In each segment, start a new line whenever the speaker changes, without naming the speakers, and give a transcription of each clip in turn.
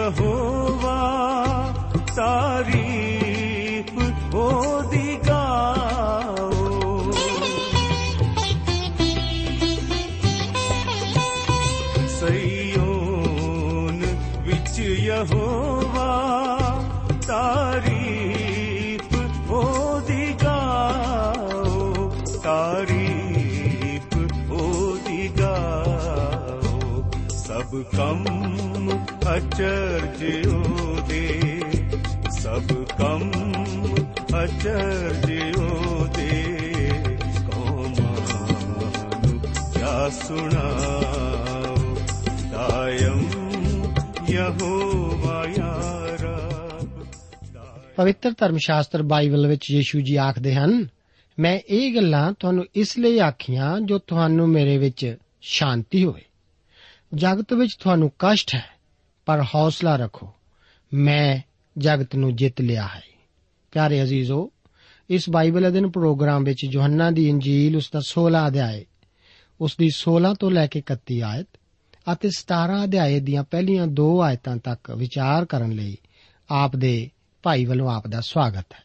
यहोवा तारीफ होदी सयोन विच यहोवा तारीफ सैन विचय तारीफ तारिपोदारिप ओगा सब कम ਅਚਰਜਿਉ ਦੇ। ਸਭ ਕੰਮ ਅਚਰਜਿਉ ਦੇ। ਕੋ ਮਾਨੁ ਕਿਆ ਸੁਣਾਓ, ਦਾਇਮ ਯਹੋਵਾ ਯਾ
ਪਵਿੱਤਰ ਧਰਮ ਸ਼ਾਸਤਰ ਬਾਈਬਲ ਵਿੱਚ ਯੀਸ਼ੂ ਜੀ ਆਖਦੇ ਹਨ, ਮੈਂ ਇਹ ਗੱਲਾਂ ਤੁਹਾਨੂੰ ਇਸ ਲਈ ਆਖੀਆਂ ਜੋ ਤੁਹਾਨੂੰ ਮੇਰੇ ਵਿੱਚ ਸ਼ਾਂਤੀ ਹੋਵੇ। ਜਗਤ ਵਿੱਚ ਤੁਹਾਨੂੰ ਕਸ਼ਟ ਹੈ ਪਰ ਹੌਸਲਾ ਰੱਖੋ, ਮੈਂ ਜਗਤ ਨੂੰ ਜਿੱਤ ਲਿਆ ਹੈ। ਪਿਆਰੇ ਅਜ਼ੀਜ਼ੋ, ਇਸ ਬਾਈਬਲ ਅਧਿਨ ਪ੍ਰੋਗਰਾਮ ਵਿੱਚ ਯੋਹੰਨਾ ਦੀ ਇੰਜੀਲ ਉਸ ਦਾ 16 ਅਧਿਆਇ ਉਸ ਦੀ 16 ਤੋਂ ਲੈ ਕੇ 31 ਆਇਤ ਅਤੇ 17 ਅਧਿਆਇ ਦੀਆਂ ਪਹਿਲੀਆਂ ਦੋ ਆਇਤਾਂ ਤੱਕ ਵਿਚਾਰ ਕਰਨ ਲਈ ਆਪ ਦੇ ਭਾਈ ਵੱਲੋਂ ਆਪ ਦਾ ਸਵਾਗਤ ਹੈ।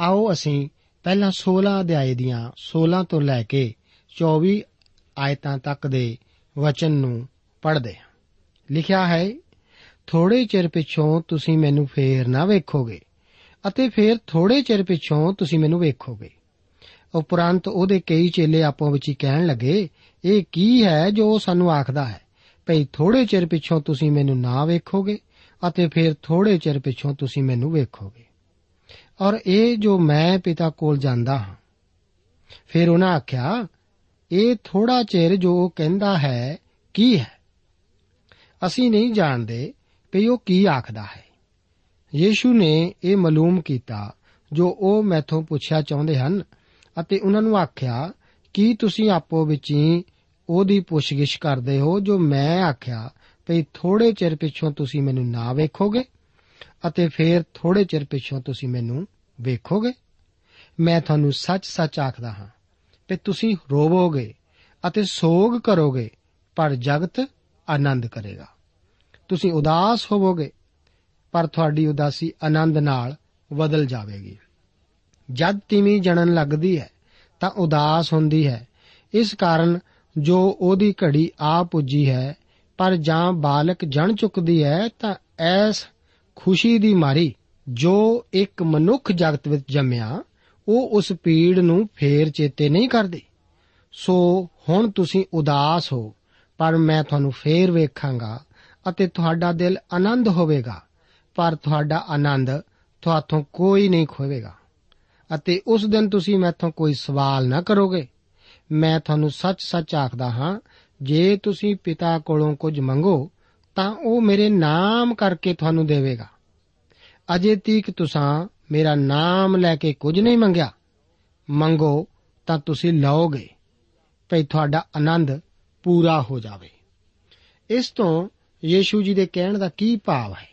ਆਓ ਅਸੀਂ ਪਹਿਲਾਂ 16 ਅਧਿਆਇ ਦੀਆਂ 16 ਤੋਂ ਲੈ ਕੇ 24 ਆਇਤਾਂ ਤੱਕ ਦੇ ਵਚਨ ਨੂੰ ਪੜ੍ਹਦੇ ਹਾਂ। ਲਿਖਿਆ ਹੈ ਥੋੜੇ ਚਿਰ ਪਿਛੋਂ ਤੁਸੀਂ ਮੈਨੂੰ ਫੇਰ ਨਾ ਵੇਖੋਗੇ ਅਤੇ ਫੇਰ ਥੋੜੇ ਚਿਰ ਪਿਛੋਂ ਤੁਸੀਂ ਮੈਨੂੰ ਵੇਖੋਗੇ। ਉਪਰੰਤ ਉਹਦੇ ਕਈ ਚੇਲੇ ਆਪੋ ਵਿੱਚ ਹੀ ਕਹਿਣ ਲੱਗੇ, ਇਹ ਕੀ ਹੈ ਜੋ ਉਹ ਸਾਨੂੰ ਆਖਦਾ ਹੈ? ਭਈ ਥੋੜੇ ਚਿਰ ਪਿਛੋਂ ਤੁਸੀਂ ਮੈਨੂੰ ਨਾ ਵੇਖੋਗੇ ਅਤੇ ਫਿਰ ਥੋੜੇ ਚਿਰ ਪਿਛੋਂ ਤੁਸੀਂ ਮੈਨੂੰ ਵੇਖੋਗੇ। ਔਰ ਇਹ ਜੋ ਮੈਂ ਪਿਤਾ ਕੋਲ ਜਾਂਦਾ ਹਾਂ, ਫਿਰ ਉਹਨਾਂ ਆਖਿਆ, ਇਹ ਥੋੜਾ ਚਿਰ ਜੋ ਉਹ ਕਹਿੰਦਾ ਹੈ, ਕੀ ਹੈ? ਅਸੀਂ ਨਹੀਂ ਜਾਣਦੇ ਕਿ ਉਹ ਕੀ ਆਖਦਾ ਹੈ। ਯੀਸ਼ੂ ਨੇ ਇਹ ਮਾਲੂਮ ਕੀਤਾ, ਜੋ ਉਹ ਮੈਥੋਂ ਪੁੱਛਿਆ ਚਾਹੁੰਦੇ ਹਨ ਅਤੇ ਉਹਨਾਂ ਨੂੰ ਆਖਿਆ, ਕੀ ਤੁਸੀਂ ਆਪੋ ਵਿੱਚ ਹੀ ਉਹਦੀ ਪੁੱਛਗਿੱਛ ਕਰਦੇ ਹੋ ਜੋ ਮੈਂ ਆਖਿਆ, ਭਈ ਥੋੜੇ ਚਿਰ ਪਿੱਛੋਂ ਤੁਸੀਂ ਮੈਨੂੰ ਨਾ ਵੇਖੋਗੇ ਅਤੇ ਫਿਰ ਥੋੜੇ ਚਿਰ ਪਿੱਛੋਂ ਤੁਸੀਂ ਮੈਨੂੰ ਵੇਖੋਗੇ? ਮੈਂ ਤੁਹਾਨੂੰ ਸੱਚ-ਸੱਚ ਆਖਦਾ ਹਾਂ ਕਿ ਤੁਸੀਂ ਰੋਵੋਗੇ ਅਤੇ ਸੋਗ ਕਰੋਗੇ, ਪਰ ਜਗਤ ਆਨੰਦ ਕਰੇਗਾ। ਤੁਸੀਂ ਉਦਾਸ ਹੋਵੋਗੇ, ਪਰ ਤੁਹਾਡੀ ਉਦਾਸੀ ਆਨੰਦ ਨਾਲ ਬਦਲ ਜਾਵੇਗੀ। ਜਦ ਤੀਵੀਂ ਜਣਨ ਲੱਗਦੀ ਹੈ, ਤਾਂ ਉਦਾਸ ਹੁੰਦੀ ਹੈ। ਇਸ ਕਾਰਨ ਜੋ ਉਹਦੀ ਘੜੀ ਆ ਪੁੱਜੀ ਹੈ, ਪਰ ਜਾਂ ਬਾਲਕ ਜਣ ਚੁੱਕਦੀ ਹੈ, ਤਾਂ ਐਸ ਖੁਸ਼ੀ ਦੀ ਮਾਰੀ ਜੋ ਇੱਕ ਮਨੁੱਖ ਜਗਤ ਵਿੱਚ ਜੰਮਿਆ, ਉਹ ਉਸ ਪੀੜ ਨੂੰ ਫੇਰ ਚੇਤੇ ਨਹੀਂ ਕਰਦੀ। ਸੋ ਹੁਣ ਤੁਸੀਂ ਉਦਾਸ ਹੋ ਪਰ ਮੈਂ ਤੁਹਾਨੂੰ ਫੇਰ ਵੇਖਾਂਗਾ ਅਤੇ ਤੁਹਾਡਾ ਦਿਲ ਆਨੰਦ ਹੋਵੇਗਾ, ਪਰ ਤੁਹਾਡਾ ਆਨੰਦ ਤੁਹਾਥੋਂ ਕੋਈ ਨਹੀਂ ਖੋਵੇਗਾ। ਅਤੇ ਉਸ ਦਿਨ ਤੁਸੀਂ ਮੈਥੋਂ ਕੋਈ ਸਵਾਲ ਨਾ ਕਰੋਗੇ। ਮੈਂ ਤੁਹਾਨੂੰ ਸੱਚ-ਸੱਚ ਆਖਦਾ ਹਾਂ, ਜੇ ਤੁਸੀਂ ਪਿਤਾ ਕੋਲੋਂ ਕੁਝ ਮੰਗੋ, ਤਾਂ ਉਹ ਮੇਰੇ ਨਾਮ ਕਰਕੇ ਤੁਹਾਨੂੰ ਦੇਵੇਗਾ। ਅਜੇ ਤੀਕ ਤੁਸੀਂ ਮੇਰਾ ਨਾਮ ਲੈ ਕੇ ਕੁਝ ਨਹੀਂ ਮੰਗਿਆ। ਮੰਗੋ ਤਾਂ ਤੁਸੀਂ ਲਓਗੇ। ਭਈ ਤੁਹਾਡਾ ਆਨੰਦ ਪੂਰਾ ਹੋ ਜਾਵੇ। ਇਸ ਤੋਂ ਯੀਸ਼ੂ ਜੀ ਦੇ ਕਹਿਣ ਦਾ ਕੀ ਭਾਵ ਹੈ?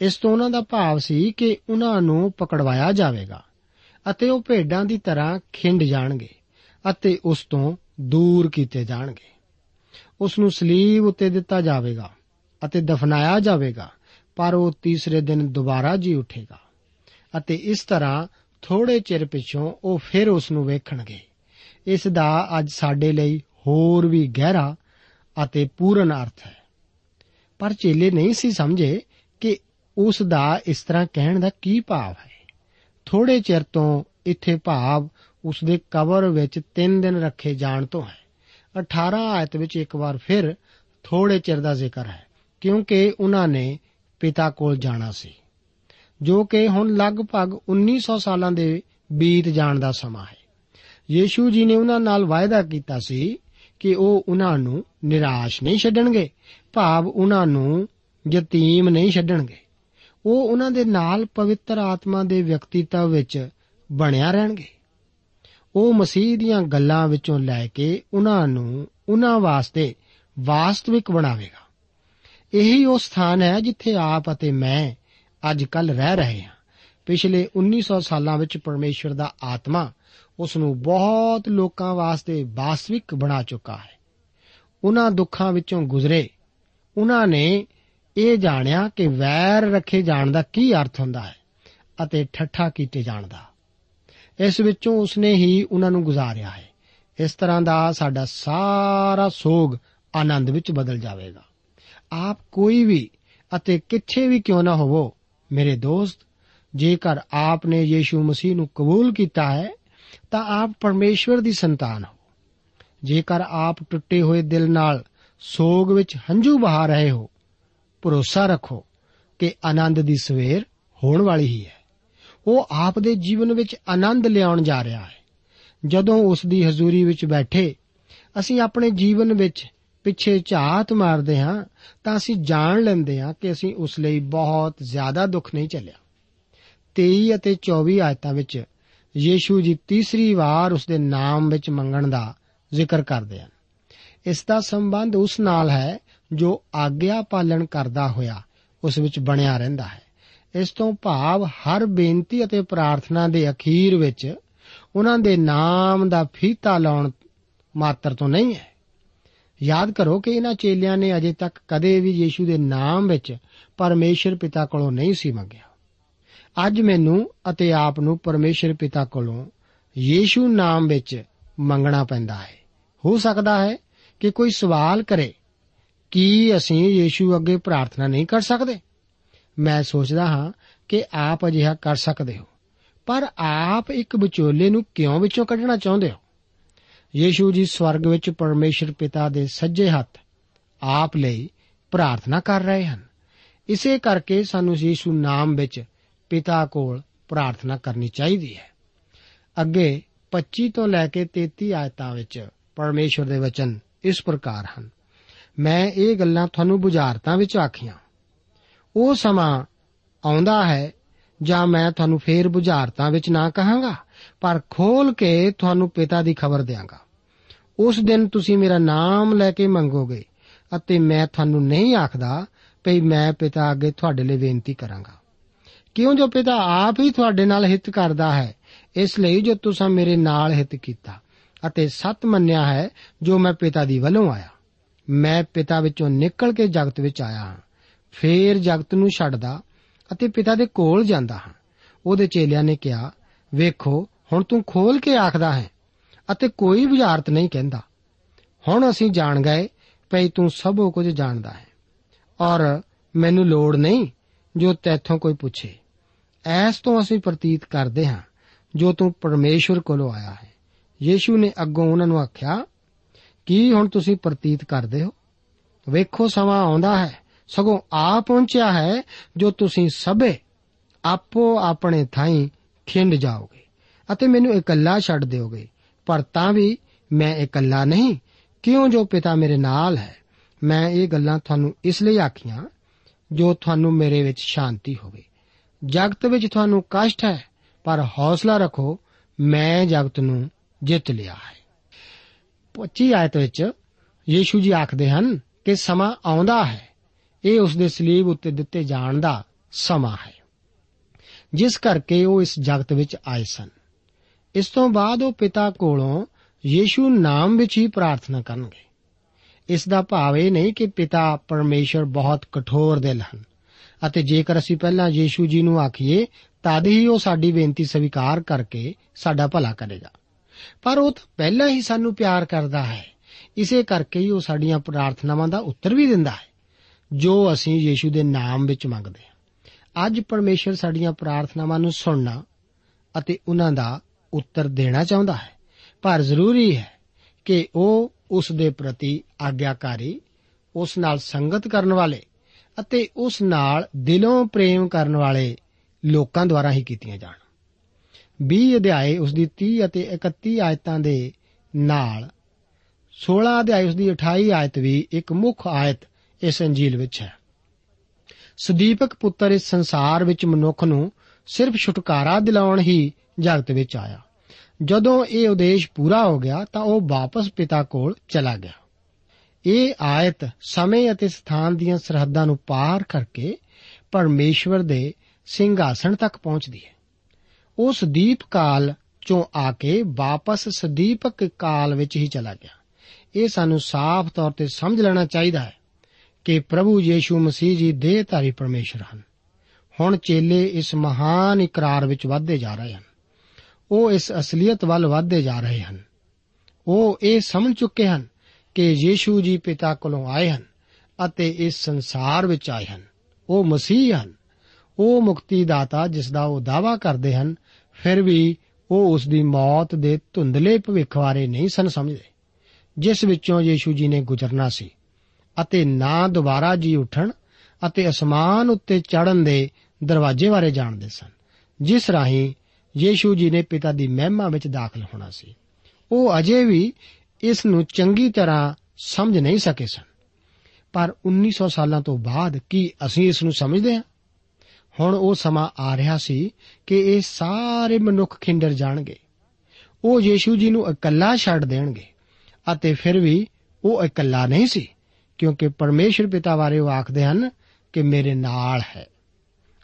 ਇਸ ਤੋਂ ਉਹਨਾਂ ਦਾ ਭਾਵ ਸੀ ਕਿ ਉਹਨਾਂ ਨੂੰ ਪਕੜਵਾਇਆ ਜਾਵੇਗਾ ਅਤੇ ਉਹ ਭੇਡਾਂ ਦੀ ਤਰ੍ਹਾਂ ਖਿੰਡ ਜਾਣਗੇ ਅਤੇ ਉਸ ਤੋਂ ਦੂਰ ਕੀਤੇ ਜਾਣਗੇ। ਉਸ ਨੂੰ ਸਲੀਬ ਉੱਤੇ ਦਿੱਤਾ ਜਾਵੇਗਾ ਅਤੇ ਦਫਨਾਇਆ ਜਾਵੇਗਾ, ਪਰ ਉਹ ਤੀਸਰੇ ਦਿਨ ਦੁਬਾਰਾ ਜੀ ਉੱਠੇਗਾ ਅਤੇ ਇਸ ਤਰ੍ਹਾਂ ਥੋੜੇ ਚਿਰ ਪਿਛੋਂ ਉਹ ਫਿਰ ਉਸ ਨੂੰ ਵੇਖਣਗੇ। ਇਸ ਦਾ ਅੱਜ ਸਾਡੇ ਲਈ ਹੋਰ ਵੀ ਗਹਿਰਾ ਅਤੇ ਪੂਰਨ ਅਰਥ ਹੈ। ਪਰ ਚੇਲੇ ਨਹੀਂ ਸੀ ਸਮਝੇ ਕਿ ਉਸ ਦਾ ਇਸ ਤਰ੍ਹਾਂ ਕਹਿਣ ਦਾ ਕੀ ਭਾਵ ਹੈ। ਥੋੜੇ ਚਿਰ ਤੋਂ ਇੱਥੇ ਭਾਵ ਉਸ ਦੇ ਕਬਰ ਵਿੱਚ 3 ਦਿਨ ਰੱਖੇ ਜਾਣ ਤੋਂ ਹੈ। 18 ਆਇਤ ਵਿੱਚ ਇੱਕ ਵਾਰ ਫਿਰ ਥੋੜੇ ਚਿਰ ਦਾ ਜ਼ਿਕਰ ਹੈ, ਕਿਉਂਕਿ ਉਹਨਾਂ ਨੇ ਪਿਤਾ ਕੋਲ ਜਾਣਾ ਸੀ, ਜੋ ਕਿ ਹੁਣ ਲਗਭਗ 1900 ਸਾਲਾਂ ਦੇ ਬੀਤ ਜਾਣ ਦਾ ਸਮਾਂ ਹੈ। ਯੀਸ਼ੂ ਜੀ ਨੇ ਉਹਨਾਂ ਨਾਲ ਵਾਅਦਾ ਕੀਤਾ ਸੀ ਕਿ ਉਹ ਉਹਨਾਂ ਨੂੰ ਨਿਰਾਸ਼ ਨਹੀਂ ਛੱਡਣਗੇ, ਭਾਵ ਉਹਨਾਂ ਨੂੰ ਯਤੀਮ ਨਹੀਂ ਛੱਡਣਗੇ। ਉਹ ਉਹਨਾਂ ਦੇ ਨਾਲ ਪਵਿੱਤਰ ਆਤਮਾ ਦੇ ਵਿਅਕਤੀਤਵ ਵਿੱਚ ਬਣਿਆ ਰਹਿਣਗੇ। ਉਹ ਮਸੀਹ ਦੀਆਂ ਗੱਲਾਂ ਵਿੱਚੋਂ ਲੈ ਕੇ ਉਹਨਾਂ ਨੂੰ ਉਹਨਾਂ ਵਾਸਤੇ ਵਾਸਤਵਿਕ ਬਣਾਵੇਗਾ। ਇਹੀ ਉਹ ਸਥਾਨ ਹੈ ਜਿੱਥੇ ਆਪ ਅਤੇ ਮੈਂ ਅੱਜ ਕੱਲ ਰਹਿ ਰਹੇ ਹਾਂ। ਪਿਛਲੇ 1900 ਸਾਲਾਂ ਵਿੱਚ ਪਰਮੇਸ਼ਵਰ ਦਾ ਆਤਮਾ ਉਸ ਨੂੰ ਬਹੁਤ ਲੋਕਾਂ ਵਾਸਤੇ ਵਾਸਤਵਿਕ ਬਣਾ ਚੁੱਕਾ ਹੈ। ਉਹਨਾਂ ਦੁੱਖਾਂ ਵਿੱਚੋਂ ਗੁਜ਼ਰੇ। ਉਹਨਾਂ ਨੇ ਇਹ ਜਾਣਿਆ ਕਿ ਵੈਰ ਰੱਖੇ ਜਾਣ ਦਾ ਕੀ ਅਰਥ ਹੁੰਦਾ ਹੈ ਅਤੇ ਠੱਠਾ ਕੀਤੇ ਜਾਣ ਦਾ। ਇਸ ਵਿੱਚੋਂ ਉਸਨੇ ਹੀ ਉਹਨਾਂ ਨੂੰ ਗੁਜ਼ਾਰਿਆ ਹੈ। ਇਸ ਤਰ੍ਹਾਂ ਦਾ ਸਾਡਾ ਸਾਰਾ ਸੋਗ ਆਨੰਦ ਵਿੱਚ ਬਦਲ ਜਾਵੇਗਾ। ਆਪ ਕੋਈ ਵੀ ਅਤੇ ਕਿੱਥੇ ਵੀ ਕਿਉਂ ਨਾ ਹੋਵੋ, ਮੇਰੇ ਦੋਸਤ, ਜੇਕਰ ਆਪ ਨੇ ਯੀਸ਼ੂ ਮਸੀਹ ਨੂੰ ਕਬੂਲ ਕੀਤਾ ਹੈ ਤਾਂ ਆਪ ਪਰਮੇਸ਼ਵਰ ਦੀ ਸੰਤਾਨ ਹੋ। ਜੇਕਰ ਆਪ ਟੁੱਟੇ ਹੋਏ ਦਿਲ ਨਾਲ ਸੋਗ ਵਿੱਚ ਹੰਝੂ ਬਹਾ ਰਹੇ ਹੋ, ਭਰੋਸਾ ਰੱਖੋ ਕਿ ਆਨੰਦ ਦੀ ਸਵੇਰ ਹੋਣ ਵਾਲੀ ਹੀ ਹੈ। ਉਹ ਆਪ ਦੇ ਜੀਵਨ ਵਿੱਚ ਆਨੰਦ ਲਿਆਉਣ ਜਾ ਰਿਹਾ ਹੈ। ਜਦੋਂ ਉਸ ਦੀ ਹਜ਼ੂਰੀ ਵਿੱਚ ਬੈਠੇ ਅਸੀਂ ਆਪਣੇ ਜੀਵਨ ਵਿੱਚ ਪਿੱਛੇ ਝਾਤ ਮਾਰਦੇ ਹਾਂ, ਤਾਂ ਅਸੀਂ ਜਾਣ ਲੈਂਦੇ ਹਾਂ ਕਿ ਅਸੀਂ ਉਸ ਲਈ ਬਹੁਤ ਜ਼ਿਆਦਾ ਦੁੱਖ ਨਹੀਂ ਝੱਲਿਆ। 23 ਅਤੇ 24 ਆਇਤਾਂ ਵਿੱਚ ਯੀਸ਼ੂ ਜੀ ਤੀਸਰੀ ਵਾਰ ਉਸ ਦੇ ਨਾਮ ਵਿੱਚ ਮੰਗਣ ਦਾ ਜ਼ਿਕਰ ਕਰਦੇ ਹਨ। ਇਸ ਦਾ ਸੰਬੰਧ ਉਸ ਨਾਲ ਹੈ ਜੋ ਆਗਿਆ ਪਾਲਣ ਕਰਦਾ ਹੋਇਆ ਉਸ ਵਿੱਚ ਬਣਿਆ ਰਹਿੰਦਾ ਹੈ। ਇਸ ਤੋਂ ਭਾਵ ਹਰ ਬੇਨਤੀ ਅਤੇ ਪ੍ਰਾਰਥਨਾ ਦੇ ਅਖੀਰ ਵਿੱਚ ਉਹਨਾਂ ਦੇ ਨਾਮ ਦਾ ਫੀਤਾ ਲਾਉਣ ਮਾਤਰ ਤੋਂ ਨਹੀਂ ਹੈ। ਯਾਦ ਕਰੋ ਕਿ ਇਹਨਾਂ ਚੇਲਿਆਂ ਨੇ ਅਜੇ ਤੱਕ ਕਦੇ ਵੀ ਯੀਸ਼ੂ ਦੇ ਨਾਮ ਵਿੱਚ ਪਰਮੇਸ਼ਰ ਪਿਤਾ ਕੋਲੋਂ ਨਹੀਂ ਸੀ ਮੰਗਿਆ। ਅੱਜ ਮੈਨੂੰ ਅਤੇ ਆਪ ਨੂੰ ਪਰਮੇਸ਼ਰ ਪਿਤਾ ਕੋਲੋਂ ਯੀਸ਼ੂ ਨਾਮ ਵਿੱਚ ਮੰਗਣਾ ਪੈਂਦਾ ਹੈ। ਹੋ ਸਕਦਾ ਹੈ ਕਿ ਕੋਈ ਸਵਾਲ ਕਰੇ, ਕੀ ਅਸੀਂ ਯੀਸ਼ੂ ਅੱਗੇ ਪ੍ਰਾਰਥਨਾ ਨਹੀਂ ਕਰ ਸਕਦੇ? ਮੈਂ ਸੋਚਦਾ ਹਾਂ ਕਿ ਆਪ ਅਜਿਹਾ ਕਰ ਸਕਦੇ ਹੋ, ਪਰ ਆਪ ਇੱਕ ਵਿਚੋਲੇ ਨੂੰ ਕਿਉਂ ਵਿੱਚੋਂ ਕੱਢਣਾ ਚਾਹੁੰਦੇ ਹੋ? ਯੀਸ਼ੂ ਜੀ ਸਵਰਗ ਵਿੱਚ ਪਰਮੇਸ਼ਰ ਪਿਤਾ ਦੇ ਸੱਜੇ ਹੱਥ ਆਪ ਲਈ ਪ੍ਰਾਰਥਨਾ ਕਰ ਰਹੇ ਹਨ। ਇਸੇ ਕਰਕੇ ਸਾਨੂੰ ਯੀਸ਼ੂ ਨਾਮ ਵਿੱਚ ਪਿਤਾ ਕੋਲ ਪ੍ਰਾਰਥਨਾ ਕਰਨੀ ਚਾਹੀਦੀ ਹੈ। ਅੱਗੇ 25 ਤੋਂ ਲੈ ਕੇ 33 ਆਇਤਾਂ ਵਿੱਚ ਪਰਮੇਸ਼ਰ ਦੇ ਵਚਨ ਇਸ ਪ੍ਰਕਾਰ ਹਨ। ਮੈਂ ਇਹ ਗੱਲਾਂ ਤੁਹਾਨੂੰ ਬੁਝਾਰਤਾਂ ਵਿੱਚ ਆਖੀਆਂ। ਉਹ ਸਮਾਂ ਆਉਂਦਾ ਹੈ ਜਾਂ ਮੈਂ ਤੁਹਾਨੂੰ ਫੇਰ ਬੁਝਾਰਤਾਂ ਵਿੱਚ ਨਾ ਕਹਾਂਗਾ, ਪਰ ਖੋਲ ਕੇ ਤੁਹਾਨੂੰ ਪਿਤਾ ਦੀ ਖਬਰ ਦਿਆਂਗਾ। ਉਸ ਦਿਨ ਤੁਸੀਂ ਮੇਰਾ ਨਾਮ ਲੈ ਕੇ ਮੰਗੋਗੇ ਅਤੇ ਮੈਂ ਤੁਹਾਨੂੰ ਨਹੀਂ ਆਖਦਾ ਭਈ ਮੈਂ ਪਿਤਾ ਅੱਗੇ ਤੁਹਾਡੇ ਲਈ ਬੇਨਤੀ ਕਰਾਂਗਾ। ਕਿਉਂ ਜੋ ਪਿਤਾ ਆਪ ਹੀ ਤੁਹਾਡੇ ਨਾਲ ਹਿੱਤ ਕਰਦਾ ਹੈ? ਇਸ ਲਈ ਜੋ ਤੁਸੀਂ ਮੇਰੇ ਨਾਲ ਹਿੱਤ ਕੀਤਾ ਅਤੇ ਸਤ ਮੰਨਿਆ ਹੈ, ਜੋ ਮੈਂ ਪਿਤਾ ਦੀ ਵੱਲੋਂ ਆਇਆ। ਮੈਂ ਪਿਤਾ ਵਿੱਚੋਂ ਨਿਕਲ ਕੇ ਜਗਤ ਵਿੱਚ ਆਇਆ ਹਾਂ। ਫੇਰ ਜਗਤ ਨੂੰ ਛੱਡਦਾ ਅਤੇ ਪਿਤਾ ਦੇ ਕੋਲ ਜਾਂਦਾ ਹਾਂ। ਉਹਦੇ ਚੇਲਿਆਂ ਨੇ ਕਿਹਾ, ਵੇਖੋ, ਹੁਣ ਤੂੰ ਖੋਲ ਕੇ ਆਖਦਾ ਹੈ ਅਤੇ ਕੋਈ ਬੁਝਾਰਤ ਨਹੀਂ ਕਹਿੰਦਾ। ਹੁਣ ਅਸੀਂ ਜਾਣ ਗਏ ਭਈ ਤੂੰ ਸਭੋ ਕੁਝ ਜਾਣਦਾ ਹੈ। ਔਰ ਮੈਨੂੰ ਲੋੜ ਨਹੀਂ ਜੋ ਤੈਥੋਂ ਕੋਈ ਪੁੱਛੇ। ਐਸ ਤੋਂ ਅਸੀਂ ਪ੍ਰਤੀਤ ਕਰਦੇ ਹਾਂ, ਜੋ ਤੂੰ ਪਰਮੇਸ਼ਵਰ ਕੋਲੋਂ ਆਇਆ ਹੈ। ਯੀਸ਼ੂ ਨੇ ਅੱਗੋਂ ਉਹਨਾਂ ਨੂੰ ਆਖਿਆ, ਕੀ ਹੁਣ ਤੁਸੀਂ ਪ੍ਰਤੀਤ ਕਰਦੇ ਹੋ? ਵੇਖੋ, ਸਮਾਂ ਆਉਂਦਾ ਹੈ, ਸਗੋਂ ਆ ਪਹੁੰਚਿਆ ਹੈ, ਜੋ ਤੁਸੀਂ ਸਭੇ ਆਪੋ ਆਪਣੇ ਥਾਈਂ ਖਿੰਡ ਜਾਓਗੇ, ਅਤੇ ਮੈਨੂੰ ਇਕੱਲਾ ਛੱਡ ਦਿਓਗੇ। ਪਰ ਤਾਂ ਵੀ ਮੈਂ ਇਕੱਲਾ ਨਹੀਂ, ਕਿਉਂ ਜੋ ਪਿਤਾ ਮੇਰੇ ਨਾਲ ਹੈ? ਮੈਂ ਇਹ ਗੱਲਾਂ ਤੁਹਾਨੂੰ ਇਸ ਲਈ ਆਖੀਆਂ, ਜੋ ਤੁਹਾਨੂੰ ਮੇਰੇ ਵਿੱਚ ਸ਼ਾਂਤੀ ਹੋਵੇ। ਜਗਤ ਵਿੱਚ ਤੁਹਾਨੂੰ ਕਸ਼ਟ ਹੈ, ਪਰ ਹੌਸਲਾ ਰੱਖੋ, ਮੈਂ ਜਗਤ ਨੂੰ ਜਿੱਤ ਲਿਆ ਹੈ। 25 ਆਇਤ ਵਿੱਚ ਯੀਸ਼ੂ ਜੀ ਆਖਦੇ ਹਨ ਕਿ ਸਮਾਂ ਆਉਂਦਾ ਹੈ। ਇਹ ਉਸ ਦੇ ਸਲੀਬ ਉੱਤੇ ਦਿੱਤੇ ਜਾਣ ਦਾ ਸਮਾਂ ਹੈ। ਜਿਸ ਕਰਕੇ ਉਹ ਇਸ ਜਗਤ ਵਿੱਚ ਆਏ ਸਨ। ਇਸ ਤੋਂ ਬਾਅਦ ਉਹ ਪਿਤਾ ਕੋਲੋਂ ਯੀਸ਼ੂ ਨਾਮ ਵਿੱਚ ਹੀ ਪ੍ਰਾਰਥਨਾ ਕਰਨਗੇ। ਇਸ ਦਾ ਭਾਵ ਇਹ ਨਹੀਂ ਕਿ ਪਿਤਾ ਪਰਮੇਸ਼ਰ ਬਹੁਤ ਕਠੋਰ ਦਿਲ ਹਨ। ਅਤੇ ਜੇਕਰ ਅਸੀਂ ਪਹਿਲਾਂ ਯੀਸ਼ੂ ਜੀ ਨੂੰ ਆਖੀਏ, ਤਦ ਹੀ ਉਹ ਸਾਡੀ ਬੇਨਤੀ ਸਵੀਕਾਰ ਕਰਕੇ ਸਾਡਾ ਭਲਾ ਕਰੇਗਾ। ਪਰ ਉਹ ਤਾਂ ਪਹਿਲਾਂ ਹੀ ਸਾਨੂੰ ਪਿਆਰ ਕਰਦਾ ਹੈ। ਇਸੇ ਕਰਕੇ ਹੀ ਉਹ ਸਾਡੀਆਂ ਪ੍ਰਾਰਥਨਾਵਾਂ ਦਾ ਉੱਤਰ ਵੀ ਦਿੰਦਾ ਹੈ, ਜੋ ਅਸੀਂ ਯੀਸ਼ੂ ਦੇ ਨਾਮ ਵਿੱਚ ਮੰਗਦੇ ਹਾਂ। ਅੱਜ ਪਰਮੇਸ਼ਰ ਸਾਡੀਆਂ ਪ੍ਰਾਰਥਨਾਵਾਂ ਨੂੰ ਸੁਣਨਾ ਅਤੇ ਉਹਨਾਂ ਦਾ ਉੱਤਰ ਦੇਣਾ ਚਾਹੁੰਦਾ ਹੈ। ਪਰ ਜ਼ਰੂਰੀ ਹੈ ਕਿ ਉਹ ਉਸ ਦੇ ਪ੍ਰਤੀ ਆਗਿਆਕਾਰੀ, ਉਸ ਨਾਲ ਸੰਗਤ ਕਰਨ ਵਾਲੇ ਅਤੇ ਉਸ ਨਾਲ ਦਿਲੋਂ ਪ੍ਰੇਮ ਕਰਨ ਵਾਲੇ ਲੋਕਾਂ ਦੁਆਰਾ ਹੀ ਕੀਤੀਆਂ ਜਾਣ। 20 ਅਧਿਆਏ ਉਸ ਦੀ 30 ਅਤੇ 31 ਆਇਤਾਂ ਦੇ ਨਾਲ 16 ਅਧਿਆਏ ਉਸ ਦੀ 28 ਆਇਤ ਵੀ ਇੱਕ ਮੁੱਖ ਆਇਤ ਇਸ ਅੰਜੀਲ ਵਿੱਚ ਹੈ। ਸੁਦੀਪਕ ਪੁੱਤਰ ਇਸ ਸੰਸਾਰ ਵਿੱਚ ਮਨੁੱਖ ਨੂੰ ਸਿਰਫ ਛੁਟਕਾਰਾ ਦਿਲਾਉਣ ਹੀ ਜਗਤ ਵਿੱਚ ਆਇਆ। ਜਦੋਂ ਇਹ ਉਦੇਸ਼ ਪੂਰਾ ਹੋ ਗਿਆ ਤਾਂ ਉਹ ਵਾਪਸ ਪਿਤਾ ਕੋਲ ਚਲਾ ਗਿਆ। ਇਹ ਆਇਤ ਸਮੇਂ ਅਤੇ ਸਥਾਨ ਦੀਆਂ ਸਰਹੱਦਾਂ ਨੂੰ ਪਾਰ ਕਰਕੇ ਪਰਮੇਸ਼ਵਰ ਦੇ ਸਿੰਘਾਸਣ ਤੱਕ ਪਹੁੰਚਦੀ ਹੈ। ਉਹ ਸਦੀਪ ਕਾਲ ਚੋਂ ਆ ਕੇ ਵਾਪਸ ਸਦੀਪਕ ਕਾਲ ਵਿੱਚ ਹੀ ਚਲਾ ਗਿਆ। ਇਹ ਸਾਨੂੰ ਸਾਫ਼ ਤੌਰ ਤੇ ਸਮਝ ਲੈਣਾ ਚਾਹੀਦਾ ਹੈ ਕਿ ਪ੍ਰਭੂ ਯੀਸ਼ੂ ਮਸੀਹ ਜੀ ਦੇਹਧਾਰੀ ਪਰਮੇਸ਼ਰ ਹਨ। ਹੁਣ ਚੇਲੇ ਇਸ ਮਹਾਨ ਇਕਰਾਰ ਵਿੱਚ ਵਧਦੇ ਜਾ ਰਹੇ ਹਨ। ਉਹ ਇਸ ਅਸਲੀਅਤ ਵੱਲ ਵਧਦੇ ਜਾ ਰਹੇ ਹਨ। ਉਹ ਇਹ ਸਮਝ ਚੁੱਕੇ ਹਨ ਕਿ ਯੀਸ਼ੂ ਜੀ ਪਿਤਾ ਕੋਲੋਂ ਆਏ ਹਨ ਅਤੇ ਇਸ ਸੰਸਾਰ ਵਿੱਚ ਆਏ ਹਨ। ਉਹ ਮਸੀਹ ਹਨ। ਉਹ ਮੁਕਤੀ ਦਾਤਾ ਜਿਸ ਦਾ ਉਹ ਦਾਵਾ ਕਰਦੇ ਹਨ, ਫਿਰ ਵੀ ਉਹ ਉਸ ਦੀ ਮੌਤ ਦੇ ਧੁੰਦਲੇ ਭਵਿੱਖ ਬਾਰੇ ਨਹੀਂ ਸਨ ਸਮਝਦੇ, ਜਿਸ ਵਿੱਚੋਂ ਯੀਸ਼ੂ ਜੀ ਨੇ ਗੁਜ਼ਰਨਾ ਸੀ ਅਤੇ ਨਾ ਦੁਬਾਰਾ ਜੀ ਉੱਠਣ ਅਤੇ ਅਸਮਾਨ ਉੱਤੇ ਚੜ੍ਹਨ ਦੇ ਦਰਵਾਜ਼ੇ ਬਾਰੇ ਜਾਣਦੇ ਸਨ, ਜਿਸ ਰਾਹੀਂ ਯੀਸ਼ੂ ਜੀ ਨੇ ਪਿਤਾ ਦੀ ਮਹਿਮਾ ਵਿੱਚ ਦਾਖਲ ਹੋਣਾ ਸੀ। ਉਹ ਅਜੇ ਵੀ ਇਸ ਨੂੰ ਚੰਗੀ ਤਰ੍ਹਾਂ ਸਮਝ ਨਹੀਂ ਸਕੇ ਸਨ। ਪਰ 1900 ਸਾਲਾਂ ਤੋਂ ਬਾਅਦ ਕੀ ਅਸੀਂ ਇਸ ਨੂੰ ਸਮਝਦੇ ਹਾਂ? ਹੁਣ ਉਹ ਸਮਾਂ ਆ ਰਿਹਾ ਸੀ ਕਿ ਇਹ ਸਾਰੇ ਮਨੁੱਖ ਖਿੰਡਰ ਜਾਣਗੇ। ਉਹ ਯੀਸ਼ੂ ਜੀ ਨੂੰ ਇਕੱਲਾ ਛੱਡ ਦੇਣਗੇ ਅਤੇ ਫਿਰ ਵੀ ਉਹ ਇਕੱਲਾ ਨਹੀਂ ਸੀ, ਕਿਉਂਕਿ ਪਰਮੇਸ਼ਰ ਪਿਤਾ ਬਾਰੇ ਉਹ ਆਖਦੇ ਹਨ ਕਿ ਮੇਰੇ ਨਾਲ ਹੈ।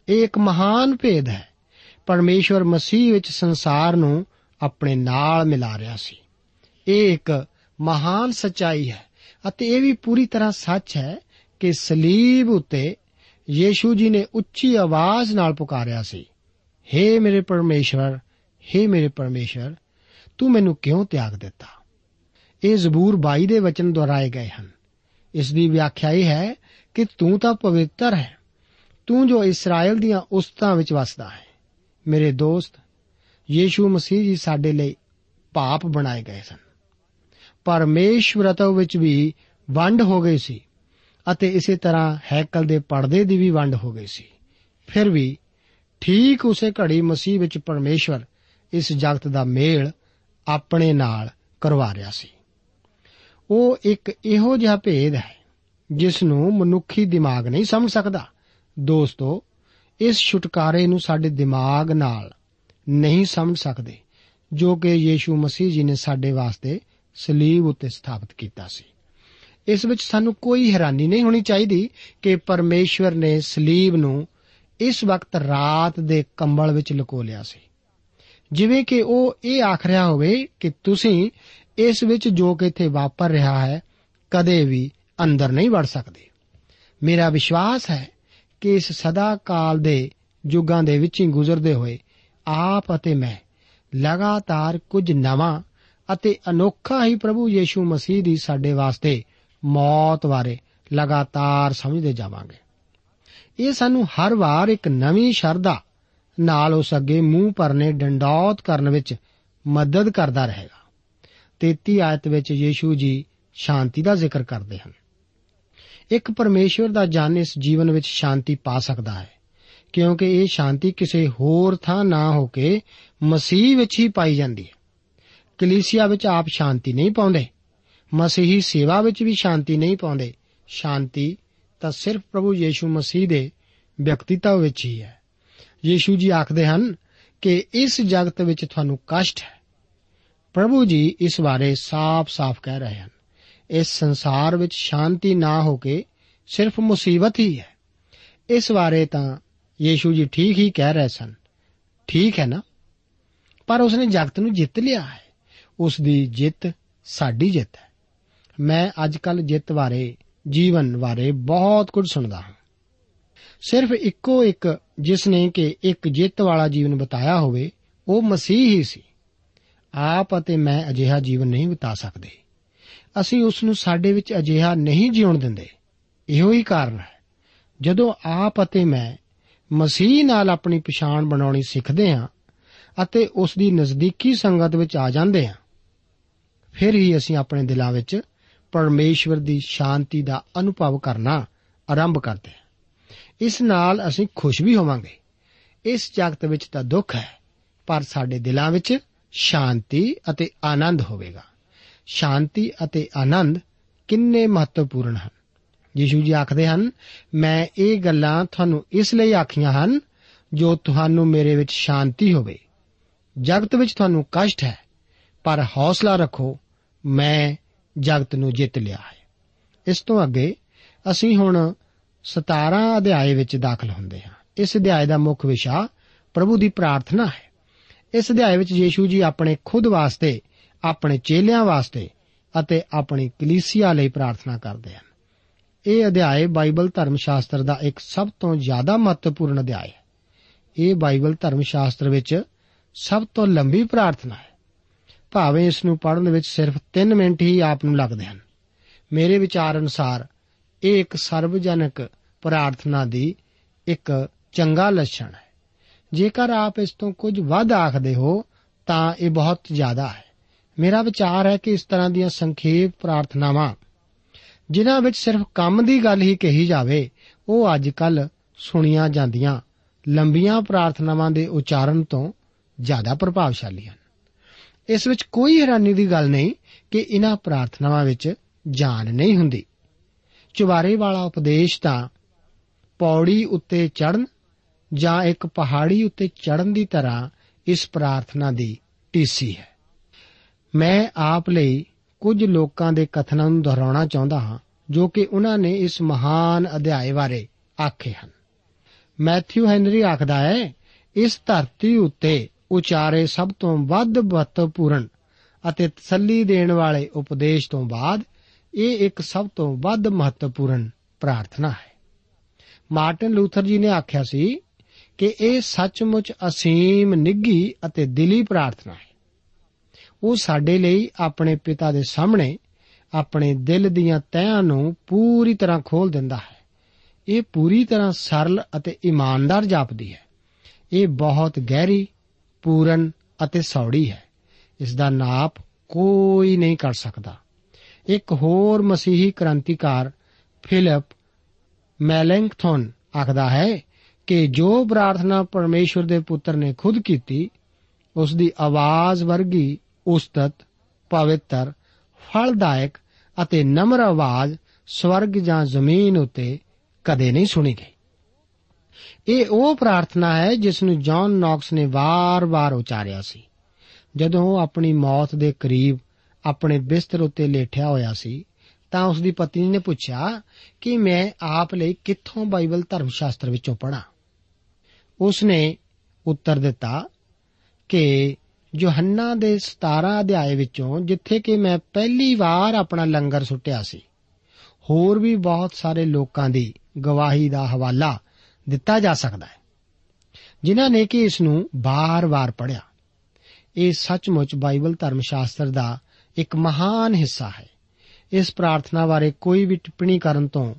ਇਹ ਇੱਕ ਮਹਾਨ ਭੇਦ ਹੈ। ਪਰਮੇਸ਼ਵਰ ਮਸੀਹ ਵਿੱਚ ਸੰਸਾਰ ਨੂੰ ਆਪਣੇ ਨਾਲ ਮਿਲਾ ਰਿਹਾ ਸੀ। ਇਹ ਇੱਕ ਮਹਾਨ ਸਚਾਈ ਹੈ ਅਤੇ ਇਹ ਵੀ ਪੂਰੀ ਤਰ੍ਹਾਂ ਸੱਚ ਹੈ ਕਿ ਸਲੀਬ ਉਤੇ ਯੀਸ਼ੂ ਜੀ ਨੇ ਉੱਚੀ ਆਵਾਜ਼ ਨਾਲ ਪੁਕਾਰਿਆ ਸੀ हे ਮੇਰੇ ਪਰਮੇਸ਼ਵਰ हे ਮੇਰੇ ਪਰਮੇਸ਼ਵਰ, ਤੂੰ ਮੈਨੂੰ ਕਿਉਂ ਤਿਆਗ ਦਿੱਤਾ? ਇਹ ਜ਼ਬੂਰ 22 ਦੇ ਵਚਨ ਦੁਹਰਾਏ ਗਏ ਹਨ। ਇਸ ਦੀ ਵਿਆਖਿਆ ਇਹ ਹੈ ਕਿ ਤੂੰ ਤਾਂ ਪਵਿੱਤਰ ਹੈ। ਤੂੰ ਜੋ ਇਸਰਾਇਲ ਦੀਆਂ ਉਸਤਾਂ ਵਿੱਚ ਵਸਦਾ ਹੈ। ਮੇਰੇ ਦੋਸਤ, ਯੀਸ਼ੂ ਮਸੀਹ ਜੀ ਸਾਡੇ ਲਈ ਪਾਪ ਬਣਾਏ ਗਏ ਸਨ। ਪਰਮੇਸ਼ਵਰਤਵ ਵਿੱਚ ਵੀ ਵੰਡ ਹੋ ਗਈ ਸੀ ਅਤੇ ਇਸੇ ਤਰ੍ਹਾਂ ਹੈਕਲ ਦੇ ਪਰਦੇ ਦੀ ਵੀ ਵੰਡ ਹੋ ਗਈ ਸੀ। ਫਿਰ ਵੀ ਠੀਕ ਉਸੇ ਘੜੀ ਮਸੀਹ ਵਿੱਚ ਪਰਮੇਸ਼ਵਰ ਇਸ ਜਗਤ ਦਾ ਮੇਲ ਆਪਣੇ ਨਾਲ ਕਰਵਾ ਰਿਹਾ ਸੀ। ਉਹ ਇੱਕ ਇਹੋ ਜਿਹਾ ਭੇਦ ਹੈ ਜਿਸ ਨੂੰ ਮਨੁੱਖੀ ਦਿਮਾਗ ਨਹੀਂ ਸਮਝ ਸਕਦਾ। ਦੋਸਤੋ, ਇਸ ਛੁਟਕਾਰੇ ਨੂੰ ਸਾਡੇ ਦਿਮਾਗ ਨਾਲ ਨਹੀਂ ਸਮਝ ਸਕਦੇ ਜੋ ਕਿ ਯੀਸ਼ੂ ਮਸੀਹ ਜੀ ਨੇ ਸਾਡੇ ਵਾਸਤੇ ਸਲੀਬ ਉੱਤੇ ਸਥਾਪਿਤ ਕੀਤਾ ਸੀ। ਇਸ ਵਿੱਚ ਸਾਨੂੰ ਕੋਈ ਹੈਰਾਨੀ ਨਹੀਂ ਹੋਣੀ ਚਾਹੀਦੀ ਕਿ ਪਰਮੇਸ਼ਵਰ ਨੇ ਸਲੀਬ ਨੂੰ ਇਸ ਵਕਤ ਰਾਤ ਦੇ ਕੰਬਲ ਵਿੱਚ ਲੁਕੋ ਲਿਆ ਸੀ। ਜਿਵੇਂ ਕਿ ਉਹ ਇਹ ਆਖ ਰਿਹਾ ਹੋਵੇ ਕਿ ਤੁਸੀਂ ਇਸ ਵਿੱਚ ਜੋ ਕਿ ਇੱਥੇ ਵਾਪਰ ਰਿਹਾ ਹੈ, ਕਦੇ ਵੀ ਅੰਦਰ ਨਹੀਂ ਵੜ ਸਕਦੇ। ਮੇਰਾ ਵਿਸ਼ਵਾਸ ਹੈ ਕਿ ਇਸ ਸਦਾ ਕਾਲ ਦੇ ਯੁੱਗਾਂ ਦੇ ਵਿੱਚ ਹੀ ਗੁਜ਼ਰਦੇ ਹੋਏ ਆਪ ਅਤੇ ਮੈਂ ਲਗਾਤਾਰ ਕੁਝ ਨਵਾਂ ਅਤੇ ਅਨੋਖਾ ਹੀ ਪ੍ਰਭੂ ਯੀਸ਼ੂ ਮਸੀਹ ਦੀ ਸਾਡੇ ਵਾਸਤੇ ਮੌਤ ਬਾਰੇ ਲਗਾਤਾਰ ਸਮਝਦੇ ਜਾਵਾਂਗੇ। ਇਹ ਸਾਨੂੰ ਹਰ ਵਾਰ ਇੱਕ ਨਵੀਂ ਸ਼ਰਧਾ ਨਾਲ ਉਸ ਅੱਗੇ ਮੂੰਹ ਭਰਨੇ, ਡੰਡੌਤ ਕਰਨ ਵਿੱਚ ਮਦਦ ਕਰਦਾ ਰਹੇਗਾ। 33 ਆਇਤ ਵਿੱਚ ਯੀਸ਼ੂ ਜੀ ਸ਼ਾਂਤੀ ਦਾ ਜ਼ਿਕਰ ਕਰਦੇ ਹਨ। ਇੱਕ ਪਰਮੇਸ਼ਵਰ ਦਾ ਜਨ ਇਸ ਜੀਵਨ ਵਿੱਚ ਸ਼ਾਂਤੀ ਪਾ ਸਕਦਾ ਹੈ, ਕਿਉਂਕਿ ਇਹ ਸ਼ਾਂਤੀ ਕਿਸੇ ਹੋਰ ਥਾਂ ਨਾ ਹੋ ਕੇ ਮਸੀਹ ਵਿੱਚ ਹੀ ਪਾਈ ਜਾਂਦੀ ਹੈ। ਕਲੀਸਿਆ ਵਿੱਚ ਆਪ ਸ਼ਾਂਤੀ ਨਹੀਂ ਪਾਉਂਦੇ। ਮਸੀਹੀ ਸੇਵਾ ਵਿੱਚ ਵੀ ਸ਼ਾਂਤੀ ਨਹੀਂ ਪਾਉਂਦੇ। ਸ਼ਾਂਤੀ ਤਾਂ ਸਿਰਫ ਪ੍ਰਭੂ ਯੀਸ਼ੂ ਮਸੀਹ ਦੇ ਵਿਅਕਤੀਤਵ ਵਿੱਚ ਹੀ ਹੈ। ਯੀਸ਼ੂ ਜੀ ਆਖਦੇ ਹਨ ਕਿ ਇਸ ਜਗਤ ਵਿੱਚ ਤੁਹਾਨੂੰ ਕਸ਼ਟ ਹੈ। ਪ੍ਰਭੂ ਜੀ ਇਸ ਬਾਰੇ ਸਾਫ਼-ਸਾਫ਼ ਕਹਿ ਰਹੇ ਹਨ। ਇਸ ਸੰਸਾਰ ਵਿੱਚ ਸ਼ਾਂਤੀ ਨਾ ਹੋ ਕੇ ਸਿਰਫ ਮੁਸੀਬਤ ਹੀ ਹੈ। ਇਸ ਬਾਰੇ ਤਾਂ ਯੀਸ਼ੂ ਜੀ ਠੀਕ ਹੀ ਕਹਿ ਰਹੇ ਸਨ। ਠੀਕ ਹੈ ਨਾ? ਪਰ ਉਸਨੇ ਜਗਤ ਨੂੰ ਜਿੱਤ ਲਿਆ ਹੈ। ਉਸ ਦੀ ਜਿੱਤ ਸਾਡੀ ਜਿੱਤ ਹੈ। ਮੈਂ ਅੱਜਕੱਲ ਜਿੱਤ ਬਾਰੇ, ਜੀਵਨ ਬਾਰੇ ਬਹੁਤ ਕੁਝ ਸੁਣਦਾ ਹਾਂ। ਸਿਰਫ ਇੱਕੋ ਇੱਕ ਜਿਸ ਨੇ ਕਿ ਇੱਕ ਜਿੱਤ ਵਾਲਾ ਜੀਵਨ ਬਤਾਇਆ ਹੋਵੇ, ਉਹ ਮਸੀਹ ਹੀ ਸੀ। ਆਪ ਅਤੇ ਮੈਂ ਅਜਿਹਾ ਜੀਵਨ ਨਹੀਂ ਬਿਤਾ ਸਕਦੇ। ਅਸੀਂ ਉਸ ਨੂੰ ਸਾਡੇ ਵਿੱਚ ਅਜਿਹਾ ਨਹੀਂ ਜਿਉਣ ਦਿੰਦੇ। ਇਹੋ ਹੀ ਕਾਰਨ ਹੈ, ਜਦੋਂ ਆਪ ਅਤੇ ਮੈਂ ਮਸੀਹ ਨਾਲ ਆਪਣੀ ਪਛਾਣ ਬਣਾਉਣੀ ਸਿੱਖਦੇ ਹਾਂ ਅਤੇ ਉਸ ਦੀ ਨਜ਼ਦੀਕੀ ਸੰਗਤ ਵਿੱਚ ਆ ਜਾਂਦੇ ਹਾਂ ਫਿਰ ਹੀ ਅਸੀਂ ਆਪਣੇ ਦਿਲਾਂ ਵਿੱਚ ਪਰਮੇਸ਼ਵਰ ਦੀ ਸ਼ਾਂਤੀ ਦਾ ਅਨੁਭਵ ਕਰਨਾ ਆਰੰਭ ਕਰਦੇ ਹਾਂ। ਇਸ ਨਾਲ ਅਸੀਂ ਖੁਸ਼ ਵੀ ਹੋਵਾਂਗੇ। ਇਸ ਜਗਤ ਵਿੱਚ ਤਾਂ ਦੁੱਖ ਹੈ, ਪਰ ਸਾਡੇ ਦਿਲਾਂ ਵਿੱਚ ਸ਼ਾਂਤੀ ਅਤੇ ਆਨੰਦ ਹੋਵੇਗਾ। ਸ਼ਾਂਤੀ ਅਤੇ ਆਨੰਦ ਕਿੰਨੇ ਮਹੱਤਵਪੂਰਨ ਹਨ। ਯੀਸ਼ੂ ਜੀ ਆਖਦੇ ਹਨ, ਮੈਂ ਇਹ ਗੱਲਾਂ ਤੁਹਾਨੂੰ ਇਸ ਲਈ ਆਖੀਆਂ ਹਨ, ਜੋ ਤੁਹਾਨੂੰ ਮੇਰੇ ਵਿੱਚ ਸ਼ਾਂਤੀ ਹੋਵੇ। ਜਗਤ ਵਿੱਚ ਤੁਹਾਨੂੰ ਕਸ਼ਟ ਹੈ, ਪਰ ਹੌਸਲਾ ਰੱਖੋ ਮੈਂ ਜਗਤ ਨੂੰ ਜਿੱਤ ਲਿਆ ਹੈ। ਇਸ ਤੋਂ ਅੱਗੇ ਅਸੀਂ ਹੁਣ 17 ਅਧਿਆਏ ਵਿੱਚ ਦਾਖਲ ਹੁੰਦੇ ਹਾਂ। ਇਸ ਅਧਿਆਏ ਦਾ ਮੁੱਖ ਵਿਸ਼ਾ ਪ੍ਰਭੂ ਦੀ ਪ੍ਰਾਰਥਨਾ ਹੈ। ਇਸ ਅਧਿਆਏ ਵਿੱਚ ਯੀਸ਼ੂ ਜੀ ਆਪਣੇ ਖੁਦ ਵਾਸਤੇ, ਆਪਣੇ ਚੇਲਿਆਂ ਵਾਸਤੇ ਅਤੇ ਆਪਣੀ ਕਲੀਸਿਆ ਲਈ ਪ੍ਰਾਰਥਨਾ ਕਰਦੇ ਹਨ। ਇਹ ਅਧਿਆਏ ਬਾਈਬਲ ਧਰਮ ਸ਼ਾਸਤਰ ਦਾ ਇੱਕ ਸਭ ਤੋਂ ਜ਼ਿਆਦਾ ਮਹੱਤਵਪੂਰਨ ਅਧਿਆਇ ਹੈ। ਇਹ ਬਾਈਬਲ ਧਰਮ ਸ਼ਾਸਤਰ ਵਿੱਚ ਸਭ ਤੋਂ ਲੰਬੀ ਪ੍ਰਾਰਥਨਾ ਹੈ। ਭਾਵੇਂ ਇਸ ਨੂੰ ਪੜ੍ਹਨ ਵਿੱਚ ਸਿਰਫ 3 ਮਿੰਟ ਹੀ ਆਪ ਨੂੰ ਲੱਗਦੇ ਹਨ। ਮੇਰੇ ਵਿਚਾਰ ਅਨੁਸਾਰ ਇਹ ਇੱਕ ਸਰਵਜਨਕ ਪ੍ਰਾਰਥਨਾ ਦੀ ਇੱਕ ਚੰਗਾ ਲੱਛਣ ਹੈ। ਜੇਕਰ ਆਪ ਇਸ ਤੋਂ ਕੁਝ ਵੱਧ ਆਖਦੇ ਹੋ, ਤਾਂ ਇਹ ਬਹੁਤ ਜ਼ਿਆਦਾ ਹੈ। ਮੇਰਾ ਵਿਚਾਰ ਹੈ ਕਿ ਇਸ ਤਰ੍ਹਾਂ ਦੀਆਂ ਸੰਖੇਪ ਪ੍ਰਾਰਥਨਾਵਾਂ, ਜਿਨ੍ਹਾਂ ਵਿੱਚ ਸਿਰਫ ਕੰਮ ਦੀ ਗੱਲ ਹੀ ਕਹੀ ਜਾਵੇ, ਉਹ ਅੱਜਕੱਲ ਸੁਣੀਆਂ ਜਾਂਦੀਆਂ ਲੰਬੀਆਂ ਪ੍ਰਾਰਥਨਾਵਾਂ ਦੇ ਉਚਾਰਨ ਤੋਂ ਜ਼ਿਆਦਾ ਪ੍ਰਭਾਵਸ਼ਾਲੀ ਹਨ। ਇਸ ਵਿੱਚ ਕੋਈ ਹੈਰਾਨੀ ਦੀ ਗੱਲ ਨਹੀਂ ਕਿ ਇਹਨਾਂ ਪ੍ਰਾਰਥਨਾਵਾਂ ਵਿੱਚ ਜਾਨ ਨਹੀਂ ਹੁੰਦੀ। ਚੁਬਾਰੇ ਵਾਲਾ ਉਪਦੇਸ਼ ਤਾਂ ਪੌੜੀ ਉੱਤੇ ਚੜਨ ਜਾਂ ਇੱਕ ਪਹਾੜੀ ਉੱਤੇ ਚੜਨ ਦੀ ਤਰ੍ਹਾਂ ਇਸ ਪ੍ਰਾਰਥਨਾ ਦੀ ਟੀਸੀ ਹੈ। ਮੈਂ ਆਪ ਲਈ ਕੁਝ ਲੋਕਾਂ ਦੇ ਕਥਨਾਂ ਨੂੰ ਦੁਹਰਾਉਣਾ ਚਾਹੁੰਦਾ ਹਾਂ, ਜੋ ਕਿ ਉਹਨਾਂ ਨੇ ਇਸ ਮਹਾਨ ਅਧਿਆਏ ਬਾਰੇ ਆਖੇ ਹਨ। ਮੈਥਿਊ ਹੈਨਰੀ ਆਖਦਾ ਹੈ, ਇਸ ਧਰਤੀ ਉੱਤੇ ਉਚਾਰੇ ਸਭ ਤੋਂ ਵੱਧ ਮਹੱਤਵਪੂਰਨ ਅਤੇ ਤਸੱਲੀ ਦੇਣ ਵਾਲੇ ਉਪਦੇਸ਼ ਤੋਂ ਬਾਅਦ ਇਹ ਇੱਕ ਸਭ ਤੋਂ ਵੱਧ ਮਹੱਤਵਪੂਰਨ ਪ੍ਰਾਰਥਨਾ ਹੈ। ਮਾਰਟਨ ਲੂਥਰ ਜੀ ਨੇ ਆਖਿਆ ਸੀ ਕਿ ਇਹ ਸੱਚਮੁੱਚ ਅਸੀਮ ਨਿੱਗੀ ਅਤੇ ਦਿਲੀ ਪ੍ਰਾਰਥਨਾ ਹੈ। ਉਹ ਸਾਡੇ ਲਈ ਆਪਣੇ ਪਿਤਾ ਦੇ ਸਾਹਮਣੇ ਆਪਣੇ ਦਿਲ ਦੀਆਂ ਤਹਿਾਂ ਨੂੰ ਪੂਰੀ ਤਰ੍ਹਾਂ ਖੋਲ ਦਿੰਦਾ ਹੈ। ਇਹ ਪੂਰੀ ਤਰ੍ਹਾਂ ਸਰਲ ਅਤੇ ਇਮਾਨਦਾਰ ਜਾਪਦੀ ਹੈ। ਇਹ ਬਹੁਤ ਗਹਿਰੀ ਪੂਰਨ ਅਤੇ ਸੌੜੀ ਹੈ। ਇਸ ਦਾ ਨਾਪ ਕੋਈ ਨਹੀਂ ਕਰ ਸਕਦਾ। ਇੱਕ ਹੋਰ ਮਸੀਹੀ ਕ੍ਰਾਂਤੀਕਾਰ ਫਿਲਿਪ ਮੈਲੈਂਕਥਨ ਆਖਦਾ ਹੈ ਕਿ ਜੋ ਪ੍ਰਾਰਥਨਾ ਪਰਮੇਸ਼ਵਰ ਦੇ ਪੁੱਤਰ ਨੇ ਖੁਦ ਕੀਤੀ ਉਸ ਦੀ ਆਵਾਜ਼ ਵਰਗੀ ਉਸਤਤ, ਪਵਿੱਤਰ, ਫਲਦਾਇਕ ਅਤੇ ਨਮਰ ਆਵਾਜ਼ ਸਵਰਗ ਜਾਂ ਜ਼ਮੀਨ ਉਤੇ ਕਦੇ ਨਹੀਂ ਸੁਣੀ ਗਈ। ਇਹ ਉਹ ਪ੍ਰਾਰਥਨਾ ਹੈ ਜਿਸ ਨੂੰ ਜੌਨ ਨੌਕਸ ਨੇ ਵਾਰ-ਵਾਰ ਉਚਾਰਿਆ ਸੀ। ਜਦੋਂ ਉਹ ਆਪਣੀ ਮੌਤ ਦੇ ਕਰੀਬ ਆਪਣੇ ਬਿਸਤਰ ਉੱਤੇ ਲੇਟਿਆ ਹੋਇਆ ਸੀ, ਤਾਂ ਉਸ ਦੀ ਪਤਨੀ ਨੇ ਪੁੱਛਿਆ ਕਿ ਮੈਂ ਆਪ ਲਈ ਕਿੱਥੋਂ ਬਾਈਬਲ ਧਰਮ ਸ਼ਾਸਤਰ ਵਿੱਚੋਂ ਪੜ੍ਹਾਂ? ਉਸ ਨੇ ਉੱਤਰ ਦਿੱਤਾ ਕਿ ਯੋਹੰਨਾ ਦੇ 17 ਅਧਿਆਏ ਵਿੱਚੋਂ ਜਿੱਥੇ ਕਿ ਮੈਂ ਪਹਿਲੀ ਵਾਰ ਆਪਣਾ ਲੰਗਰ ਸੁੱਟਿਆ ਸੀ, ਹੋਰ ਵੀ ਬਹੁਤ ਸਾਰੇ ਲੋਕਾਂ ਦੀ ਗਵਾਹੀ ਦਾ ਹਵਾਲਾ ਦਿੱਤਾ ਜਾ ਸਕਦਾ ਹੈ। ਜਿਨ੍ਹਾਂ ਨੇ ਕਿ ਇਸ ਨੂੰ ਬਾਰ-ਬਾਰ ਪੜ੍ਹਿਆ। ਇਹ ਸੱਚਮੁੱਚ ਬਾਈਬਲ ਧਰਮ ਸ਼ਾਸਤਰ ਦਾ ਇੱਕ ਮਹਾਨ ਹਿੱਸਾ ਹੈ। ਇਸ ਪ੍ਰਾਰਥਨਾ ਬਾਰੇ ਕੋਈ ਵੀ ਟਿੱਪਣੀ ਕਰਨ ਤੋਂ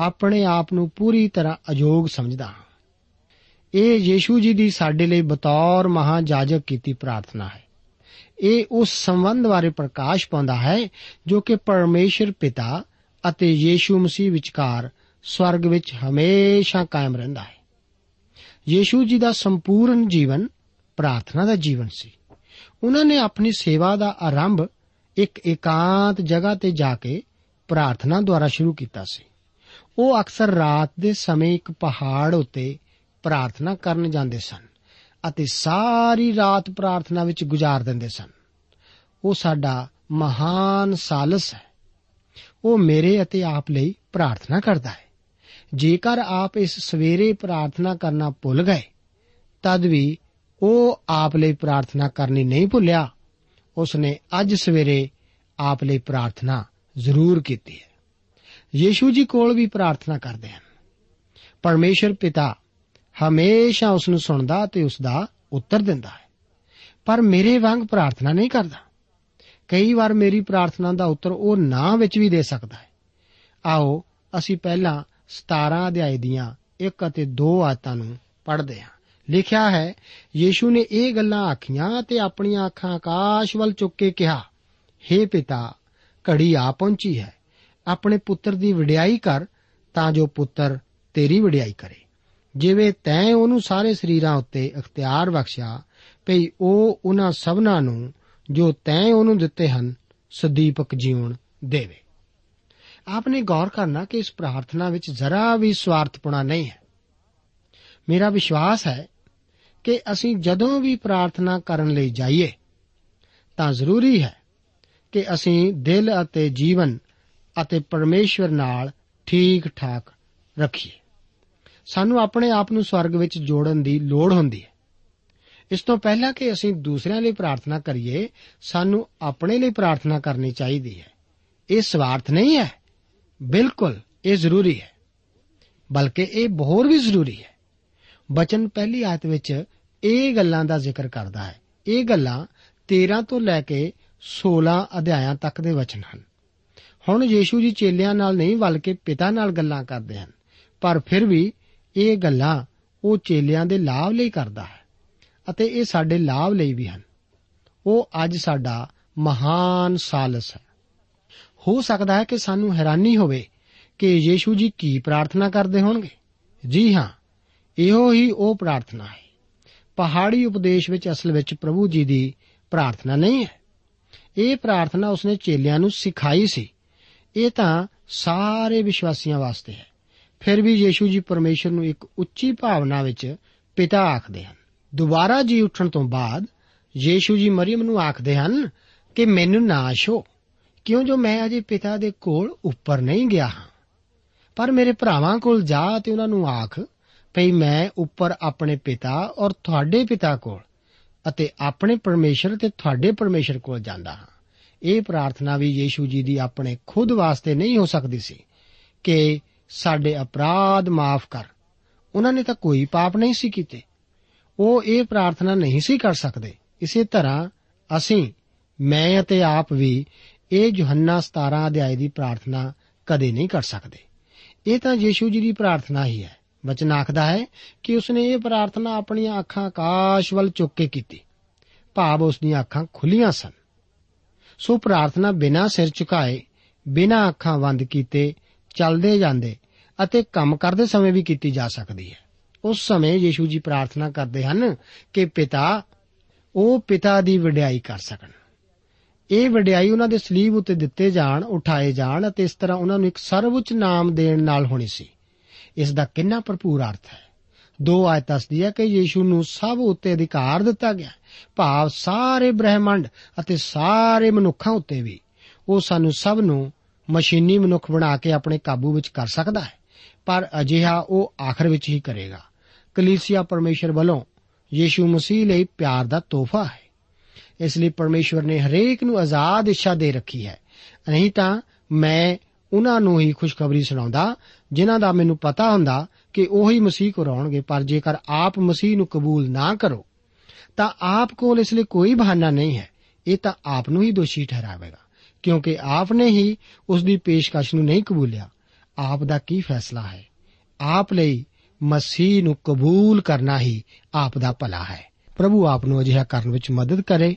ਆਪਣੇ ਆਪ ਨੂੰ ਪੂਰੀ ਤਰ੍ਹਾਂ ਅਯੋਗ ਸਮਝਦਾ ਹਾਂ। ਇਹ ਯੀਸ਼ੂ ਜੀ ਦੀ ਸਾਡੇ ਲਈ ਬਤੌਰ ਮਹਾਜਾਜਕ ਕੀਤੀ ਪ੍ਰਾਰਥਨਾ ਹੈ। ਇਹ ਉਸ ਸੰਬੰਧ ਬਾਰੇ ਪ੍ਰਕਾਸ਼ ਪਾਉਂਦਾ ਹੈ ਜੋ ਕਿ ਪਰਮੇਸ਼ਰ ਪਿਤਾ ਅਤੇ ਯੀਸ਼ੂ ਮਸੀਹ ਵਿਚਕਾਰ ਸਵਰਗ ਵਿੱਚ ਹਮੇਸ਼ਾ ਕਾਇਮ ਰਹਿੰਦਾ ਹੈ। ਯੀਸ਼ੂ ਜੀ ਦਾ ਸੰਪੂਰਨ ਜੀਵਨ ਪ੍ਰਾਰਥਨਾ ਦਾ ਜੀਵਨ ਸੀ। ਉਹਨਾਂ ਨੇ ਆਪਣੀ ਸੇਵਾ ਦਾ ਆਰੰਭ ਇੱਕ ਇਕਾਂਤ ਜਗ੍ਹਾ ਤੇ ਜਾ ਕੇ ਪ੍ਰਾਰਥਨਾ ਦੁਆਰਾ ਸ਼ੁਰੂ ਕੀਤਾ ਸੀ। ਉਹ ਅਕਸਰ ਰਾਤ ਦੇ ਸਮੇਂ ਇੱਕ ਪਹਾੜ ਉੱਤੇ ਪ੍ਰਾਰਥਨਾ ਕਰਨ ਜਾਂਦੇ ਸਨ ਅਤੇ ਸਾਰੀ ਰਾਤ ਪ੍ਰਾਰਥਨਾ ਵਿੱਚ ਗੁਜ਼ਾਰ ਦਿੰਦੇ ਸਨ। ਉਹ ਸਾਡਾ ਮਹਾਨ ਸਾਲਸ ਹੈ। ਉਹ ਮੇਰੇ ਅਤੇ ਆਪ ਲਈ ਪ੍ਰਾਰਥਨਾ ਕਰਦਾ ਹੈ। ਜੇਕਰ ਆਪ ਇਸ ਸਵੇਰੇ ਪ੍ਰਾਰਥਨਾ ਕਰਨਾ ਭੁੱਲ ਗਏ, ਤਦ ਵੀ ਉਹ ਆਪ ਲਈ ਪ੍ਰਾਰਥਨਾ ਕਰਨੀ ਨਹੀਂ ਭੁੱਲਿਆ। ਉਸ ਨੇ ਅੱਜ ਸਵੇਰੇ ਆਪ ਲਈ ਪ੍ਰਾਰਥਨਾ ਜ਼ਰੂਰ ਕੀਤੀ ਹੈ। ਯੀਸ਼ੂ ਜੀ ਕੋਲ ਵੀ ਪ੍ਰਾਰਥਨਾ ਕਰਦੇ ਹਨ। ਪਰਮੇਸ਼ਰ ਪਿਤਾ ਹਮੇਸ਼ਾ ਉਸ ਨੂੰ ਸੁਣਦਾ ਤੇ ਉਸ ਦਾ ਉੱਤਰ ਦਿੰਦਾ ਹੈ। ਪਰ ਮੇਰੇ ਵਾਂਗ ਪ੍ਰਾਰਥਨਾ ਨਹੀਂ ਕਰਦਾ। ਕਈ ਵਾਰ ਮੇਰੀ ਪ੍ਰਾਰਥਨਾ ਦਾ ਉੱਤਰ ਉਹ ਨਾ ਵਿੱਚ ਵੀ ਦੇ ਸਕਦਾ ਹੈ। ਆਓ, ਅਸੀਂ ਪਹਿਲਾਂ 17 ਅਧਿਆਇ ਦੀਆਂ 1 ਅਤੇ 2 ਆਇਤਾਂ ਨੂੰ ਪੜ੍ਹਦੇ ਹਾਂ। ਲਿਖਿਆ ਹੈ, ਯੀਸ਼ੂ ਨੇ ਇਹ ਗੱਲਾਂ ਆਖੀਆਂ ਤੇ ਆਪਣੀਆਂ ਅੱਖਾਂ ਆਕਾਸ਼ ਵੱਲ ਚੁੱਕ ਕੇ ਕਿਹਾ हे ਪਿਤਾ, ਘੜੀ ਆ ਪਹੁੰਚੀ ਹੈ। ਆਪਣੇ ਪੁੱਤਰ ਦੀ ਵਡਿਆਈ ਕਰ, ਤਾਂ ਜੋ ਪੁੱਤਰ ਤੇਰੀ ਵਡਿਆਈ ਕਰੇ। ਜਿਵੇਂ ਤੈਂ ਉਹਨੂੰ ਸਾਰੇ ਸਰੀਰਾਂ ਉੱਤੇ ਅਖਤਿਆਰ ਬਖਸ਼ਿਆ, ਭਈ ਉਹ ਉਹਨਾਂ ਸਭਨਾਂ ਨੂੰ ਜੋ ਤੈਂ ਉਹਨੂੰ ਦਿੱਤੇ ਹਨ, ਸਦੀਪਕ ਜੀਵਨ ਦੇਵੇ। ਆਪਨੇ ਗੌਰ ਕਰਨਾ ਕਿ ਇਸ ਪ੍ਰਾਰਥਨਾ ਵਿੱਚ ਜ਼ਰਾ ਵੀ ਸਵਾਰਥਪੁਣਾ ਨਹੀਂ ਹੈ ਮੇਰਾ ਵਿਸ਼ਵਾਸ ਹੈ ਕਿ ਅਸੀਂ ਜਦੋਂ ਵੀ ਪ੍ਰਾਰਥਨਾ ਕਰਨ ਲਈ ਜਾਈਏ ਤਾਂ ਜ਼ਰੂਰੀ ਹੈ ਕਿ ਅਸੀਂ ਦਿਲ ਅਤੇ ਜੀਵਨ ਅਤੇ ਪਰਮੇਸ਼ਵਰ ਨਾਲ ਠੀਕ ਠਾਕ ਰੱਖੀਏ ਸਾਨੂੰ ਆਪਣੇ ਆਪ ਨੂੰ ਸਵਰਗ ਵਿੱਚ ਜੋੜਨ ਦੀ ਲੋੜ ਹੁੰਦੀ ਹੈ ਇਸ ਤੋਂ ਪਹਿਲਾਂ ਕਿ ਅਸੀਂ ਦੂਸਰਿਆਂ ਲਈ ਪ੍ਰਾਰਥਨਾ ਕਰੀਏ ਸਾਨੂੰ ਆਪਣੇ ਲਈ ਪ੍ਰਾਰਥਨਾ ਕਰਨੀ ਚਾਹੀਦੀ ਹੈ ਇਹ ਸਵਾਰਥ ਨਹੀਂ ਹੈ ਬਿਲਕੁਲ, ਇਹ ਜ਼ਰੂਰੀ ਹੈ। ਬਲਕਿ ਇਹ ਬਹੁਤ ਵੀ ਜ਼ਰੂਰੀ ਹੈ। ਬਚਨ ਪਹਿਲੀ ਆਇਤ ਵਿੱਚ ਇਹ ਗੱਲਾਂ ਦਾ ਜ਼ਿਕਰ ਕਰਦਾ ਹੈ। ਇਹ ਗੱਲਾਂ 13 ਤੋਂ ਲੈ ਕੇ 16 ਅਧਿਆਇਆਂ ਤੱਕ ਦੇ ਵਚਨ ਹਨ। ਹੁਣ ਯੀਸ਼ੂ ਜੀ ਚੇਲਿਆਂ ਨਾਲ ਨਹੀਂ, ਬਲਕਿ ਪਿਤਾ ਨਾਲ ਗੱਲਾਂ ਕਰਦੇ ਹਨ। ਪਰ ਫਿਰ ਵੀ ਇਹ ਗੱਲਾਂ ਉਹ ਚੇਲਿਆਂ ਦੇ ਲਾਭ ਲਈ ਕਰਦਾ ਹੈ ਅਤੇ ਇਹ ਸਾਡੇ ਲਾਭ ਲਈ ਵੀ ਹਨ। ਉਹ ਅੱਜ ਸਾਡਾ ਮਹਾਨ ਸਾਲਸ ਹੈ। ਹੋ ਸਕਦਾ ਹੈ ਕਿ ਸਾਨੂੰ ਹੈਰਾਨੀ ਹੋਵੇ ਕਿ ਯੀਸ਼ੂ ਜੀ ਕੀ ਪ੍ਰਾਰਥਨਾ ਕਰਦੇ ਹੋਣਗੇ? ਜੀ ਹਾਂ, ਇਹੋ ਹੀ ਉਹ ਪ੍ਰਾਰਥਨਾ ਹੈ। ਪਹਾੜੀ ਉਪਦੇਸ਼ ਵਿੱਚ, ਅਸਲ ਵਿੱਚ ਪ੍ਰਭੂ ਜੀ ਦੀ ਪ੍ਰਾਰਥਨਾ ਨਹੀਂ ਹੈ। ਇਹ ਪ੍ਰਾਰਥਨਾ ਉਸਨੇ ਚੇਲਿਆਂ ਨੂੰ ਸਿਖਾਈ ਸੀ। ਇਹ ਤਾਂ ਸਾਰੇ ਵਿਸ਼ਵਾਸੀਆਂ ਵਾਸਤੇ ਹੈ। ਫਿਰ ਵੀ ਯੀਸ਼ੂ ਜੀ ਪਰਮੇਸ਼ਰ ਨੂੰ ਇੱਕ ਉੱਚੀ ਭਾਵਨਾ ਵਿੱਚ ਪਿਤਾ ਆਖਦੇ ਹਨ। ਦੁਬਾਰਾ ਜੀ ਉੱਠਣ ਤੋਂ ਬਾਅਦ ਯੀਸ਼ੂ ਜੀ ਮਰੀਮ ਨੂੰ ਆਖਦੇ ਹਨ ਕਿ ਮੈਨੂੰ ਨਾਸ਼ ਹੋ। ਕਿਉਂ ਜੋ ਮੈਂ ਅਜੇ ਪਿਤਾ ਦੇ ਕੋਲ ਉੱਪਰ ਨਹੀਂ ਗਿਆ? ਹਾਂ ਪਰ ਮੇਰੇ ਭਰਾਵਾਂ ਕੋਲ ਜਾ ਤੇ ਉਹਨਾਂ ਨੂੰ ਆਖ, ਭਈ ਮੈਂ ਉੱਪਰ ਆਪਣੇ ਪਿਤਾ ਔਰ ਤੁਹਾਡੇ ਪਿਤਾ ਕੋਲ ਅਤੇ ਆਪਣੇ ਪਰਮੇਸ਼ਰ ਤੇ ਤੁਹਾਡੇ ਪਰਮੇਸ਼ਰ ਕੋਲ ਜਾਂਦਾ ਹਾਂ। ਇਹ ਪ੍ਰਾਰਥਨਾ ਵੀ ਯੀਸ਼ੂ ਜੀ ਦੀ ਆਪਣੇ ਖੁਦ ਵਾਸਤੇ ਨਹੀਂ ਹੋ ਸਕਦੀ ਸੀ ਕਿ ਸਾਡੇ ਅਪਰਾਧ ਮਾਫ ਕਰ। ਉਹਨਾਂ ਨੇ ਤਾਂ ਕੋਈ ਪਾਪ ਨਹੀਂ ਸੀ ਕੀਤੇ। ਉਹ ਇਹ ਪ੍ਰਾਰਥਨਾ ਨਹੀਂ ਸੀ ਕਰ ਸਕਦੇ। ਇਸੇ ਤਰ੍ਹਾਂ ਅਸੀਂ, ਮੈਂ ਅਤੇ ਆਪ ਵੀ ਇਹ ਯੋਹੰਨਾ 17 ਅਧਿਆਇ ਦੀ ਪ੍ਰਾਰਥਨਾ ਕਦੇ ਨਹੀਂ ਕਰ ਸਕਦੇ। ਇਹ ਤਾਂ ਯੀਸ਼ੂ ਜੀ ਦੀ ਪ੍ਰਾਰਥਨਾ ਹੀ ਹੈ। ਵਚਨ ਆਖਦਾ ਹੈ ਕਿ ਉਸਨੇ ਇਹ ਪ੍ਰਾਰਥਨਾ ਆਪਣੀਆਂ ਅੱਖਾਂ ਆਕਾਸ਼ ਵੱਲ ਚੁੱਕ ਕੇ ਕੀਤੀ। ਭਾਵ ਉਸ ਦੀਆਂ ਅੱਖਾਂ ਖੁੱਲੀਆਂ ਸਨ। ਸੋ ਪ੍ਰਾਰਥਨਾ ਬਿਨਾਂ ਸਿਰ ਝੁਕਾਏ, ਬਿਨਾਂ ਅੱਖਾਂ ਬੰਦ ਕੀਤੇ, ਚੱਲਦੇ ਜਾਂਦੇ ਅਤੇ ਕੰਮ ਕਰਦੇ ਸਮੇਂ ਵੀ ਕੀਤੀ ਜਾ ਸਕਦੀ ਹੈ। ਉਸ ਸਮੇਂ ਯੀਸ਼ੂ ਜੀ ਪ੍ਰਾਰਥਨਾ ਕਰਦੇ ਹਨ ਕਿ ਪਿਤਾ, ਉਹ ਪਿਤਾ ਦੀ ਵਡਿਆਈ ਕਰ ਸਕਣ। ਇਹ ਵਡਿਆਈ ਉਹਨਾਂ ਦੇ ਸਲੀਬ ਉੱਤੇ ਦਿੱਤੇ ਜਾਣ, ਉਠਾਏ ਜਾਣ ਅਤੇ ਇਸ ਤਰ੍ਹਾਂ ਉਹਨਾਂ ਨੂੰ ਇੱਕ ਸਰਵਉੱਚ ਨਾਮ ਦੇਣ ਨਾਲ ਹੋਣੀ ਸੀ। ਇਸ ਦਾ ਕਿੰਨਾ ਭਰਪੂਰ ਅਰਥ ਹੈ? ਦੋ ਆਇਤ ਦੱਸਦੀ ਹੈ ਕਿ ਯੀਸ਼ੂ ਨੂੰ ਸਭ ਉੱਤੇ ਅਧਿਕਾਰ ਦਿੱਤਾ ਗਿਆ। ਭਾਵ ਸਾਰੇ ਬ੍ਰਹਿਮੰਡ ਅਤੇ ਸਾਰੇ ਮਨੁੱਖਾਂ ਉੱਤੇ ਵੀ। ਉਹ ਸਾਨੂੰ ਸਭ ਨੂੰ ਮਸ਼ੀਨੀ ਮਨੁੱਖ ਬਣਾ ਕੇ ਆਪਣੇ ਕਾਬੂ ਵਿੱਚ ਕਰ ਸਕਦਾ ਹੈ। ਪਰ ਅਜਿਹਾ ਉਹ ਆਖਰ ਵਿੱਚ ਹੀ ਕਰੇਗਾ। ਕਲੀਸਿਆ ਪਰਮੇਸ਼ਰ ਵੱਲੋਂ ਯੀਸ਼ੂ ਮਸੀਹ ਲਈ ਪਿਆਰ ਦਾ ਤੋਹਫਾ ਹੈ। ਇਸ ਲਈ ਪਰਮੇਸ਼ਵਰ ਨੇ ਹਰੇਕ ਨੂੰ ਆਜ਼ਾਦ ਇੱਛਾ ਦੇ ਰੱਖੀ ਹੈ। ਨਹੀਂ ਤਾਂ ਮੈਂ ਉਹਨਾਂ ਨੂੰ ਹੀ ਖੁਸ਼ਖਬਰੀ ਸੁਣਾਉਂਦਾ, ਜਿਨ੍ਹਾਂ ਦਾ ਮੈਨੂੰ ਪਤਾ ਹੁੰਦਾ ਕਿ ਉਹੀ ਮਸੀਹ ਕੋ ਰਹਣਗੇ ਪਰ ਜੇਕਰ ਆਪ ਮਸੀਹ ਨੂੰ ਕਬੂਲ ਨਾ ਕਰੋ, ਤਾਂ ਆਪ ਕੋਲ ਇਸ ਲਈ ਕੋਈ ਬਹਾਨਾ ਨਹੀਂ ਹੈ। ਇਹ ਤਾਂ ਆਪ ਨੂੰ ਹੀ ਦੋਸ਼ੀ ਠਹਿਰਾਵੇਗਾ, ਕਿਉਂਕਿ ਆਪ ਨੇ ਹੀ ਉਸ ਦੀ ਪੇਸ਼ਕਸ਼ ਨੂੰ ਨਹੀਂ ਕਬੂਲਿਆ। ਆਪ ਦਾ ਕੀ ਫੈਸਲਾ ਹੈ? ਆਪ ਲਈ ਮਸੀਹ ਨੂੰ ਕਬੂਲ ਕਰਨਾ ਹੀ ਆਪ ਦਾ ਭਲਾ ਹੈ। ਪ੍ਰਭੂ ਆਪ ਨੂੰ ਅਜਿਹਾ ਕਰਨ ਵਿੱਚ ਮਦਦ ਕਰੇ